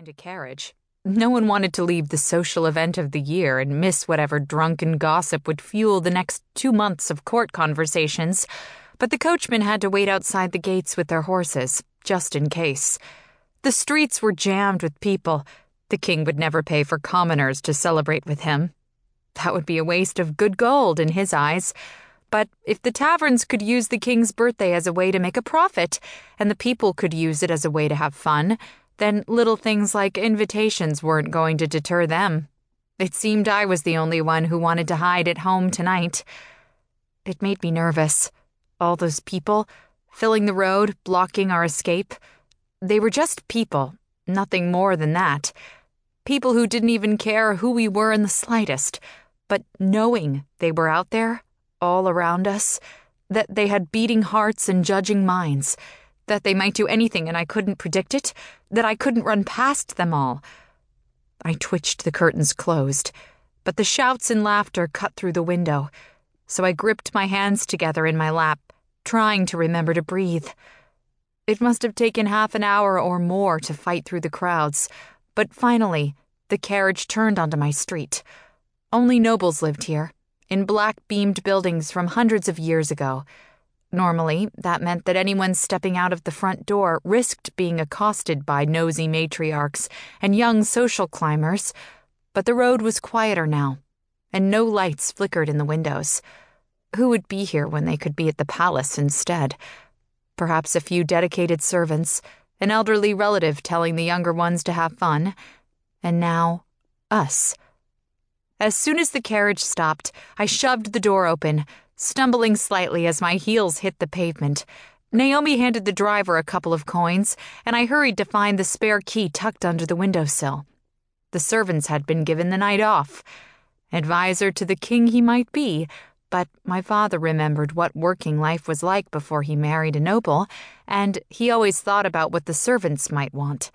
find a carriage. No one wanted to leave the social event of the year and miss whatever drunken gossip would fuel the next two months of court conversations, but the coachmen had to wait outside the gates with their horses, just in case. The streets were jammed with people. The king would never pay for commoners to celebrate with him. That would be a waste of good gold in his eyes. But if the taverns could use the king's birthday as a way to make a profit, and the people could use it as a way to have fun, then little things like invitations weren't going to deter them. It seemed I was the only one who wanted to hide at home tonight. It made me nervous. All those people, filling the road, blocking our escape. They were just people, nothing more than that. People who didn't even care who we were in the slightest, but knowing they were out there, all around us, that they had beating hearts and judging minds that they might do anything and I couldn't predict it, that I couldn't run past them all. I twitched the curtains closed, but the shouts and laughter cut through the window, so I gripped my hands together in my lap, trying to remember to breathe. It must have taken half an hour or more to fight through the crowds, but finally, the carriage turned onto my street. Only nobles lived here, in black beamed buildings from hundreds of years ago. Normally, that meant that anyone stepping out of the front door risked being accosted by nosy matriarchs and young social climbers, but the road was quieter now, and no lights flickered in the windows. Who would be here when they could be at the palace instead? Perhaps a few dedicated servants, an elderly relative telling the younger ones to have fun, and now, us. As soon as the carriage stopped, I shoved the door open, stumbling slightly as my heels hit the pavement. Naomi handed the driver a couple of coins, and I hurried to find the spare key tucked under the windowsill. The servants had been given the night off. Adviser to the king he might be, but my father remembered what working life was like before he married a noble, and he always thought about what the servants might want.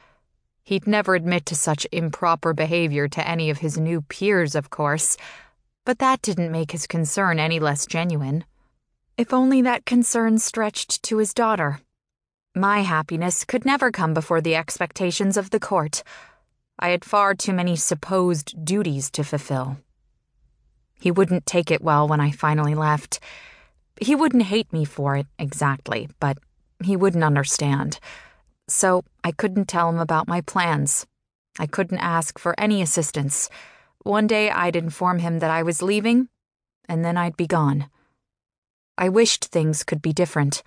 He'd never admit to such improper behavior to any of his new peers, of course but that didn't make his concern any less genuine. If only that concern stretched to his daughter. My happiness could never come before the expectations of the court. I had far too many supposed duties to fulfill. He wouldn't take it well when I finally left. He wouldn't hate me for it, exactly, but he wouldn't understand. So I couldn't tell him about my plans. I couldn't ask for any assistance. One day I'd inform him that I was leaving, and then I'd be gone. I wished things could be different.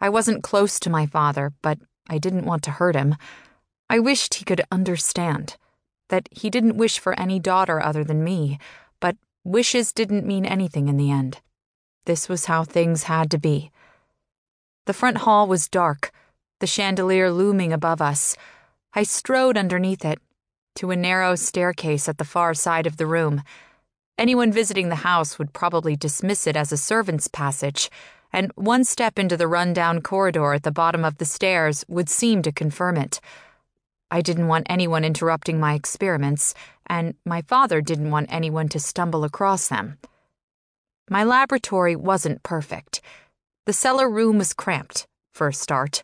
I wasn't close to my father, but I didn't want to hurt him. I wished he could understand that he didn't wish for any daughter other than me, but wishes didn't mean anything in the end. This was how things had to be. The front hall was dark, the chandelier looming above us. I strode underneath it, to a narrow staircase at the far side of the room. Anyone visiting the house would probably dismiss it as a servant's passage, and one step into the run-down corridor at the bottom of the stairs would seem to confirm it. I didn't want anyone interrupting my experiments, and my father didn't want anyone to stumble across them. My laboratory wasn't perfect. The cellar room was cramped, for a start.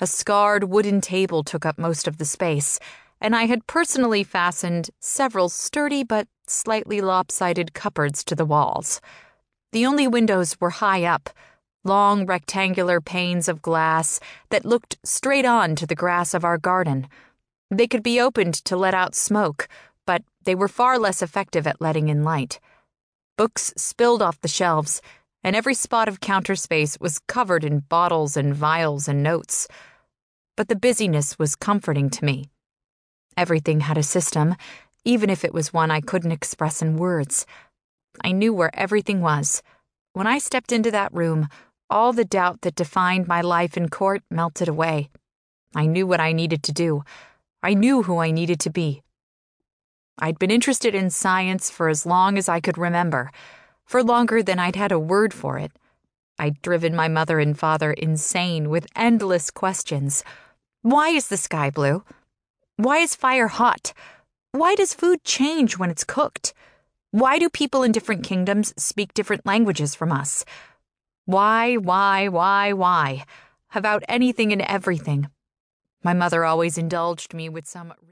A scarred wooden table took up most of the space, and I had personally fastened several sturdy but slightly lopsided cupboards to the walls. The only windows were high up, long rectangular panes of glass that looked straight on to the grass of our garden. They could be opened to let out smoke, but they were far less effective at letting in light. Books spilled off the shelves, and every spot of counter space was covered in bottles and vials and notes. But the busyness was comforting to me. Everything had a system, even if it was one I couldn't express in words. I knew where everything was. When I stepped into that room, all the doubt that defined my life in court melted away. I knew what I needed to do. I knew who I needed to be. I'd been interested in science for as long as I could remember, for longer than I'd had a word for it. I'd driven my mother and father insane with endless questions. Why is the sky blue? Why is fire hot? Why does food change when it's cooked? Why do people in different kingdoms speak different languages from us? Why, why, why, why? About anything and everything. My mother always indulged me with some.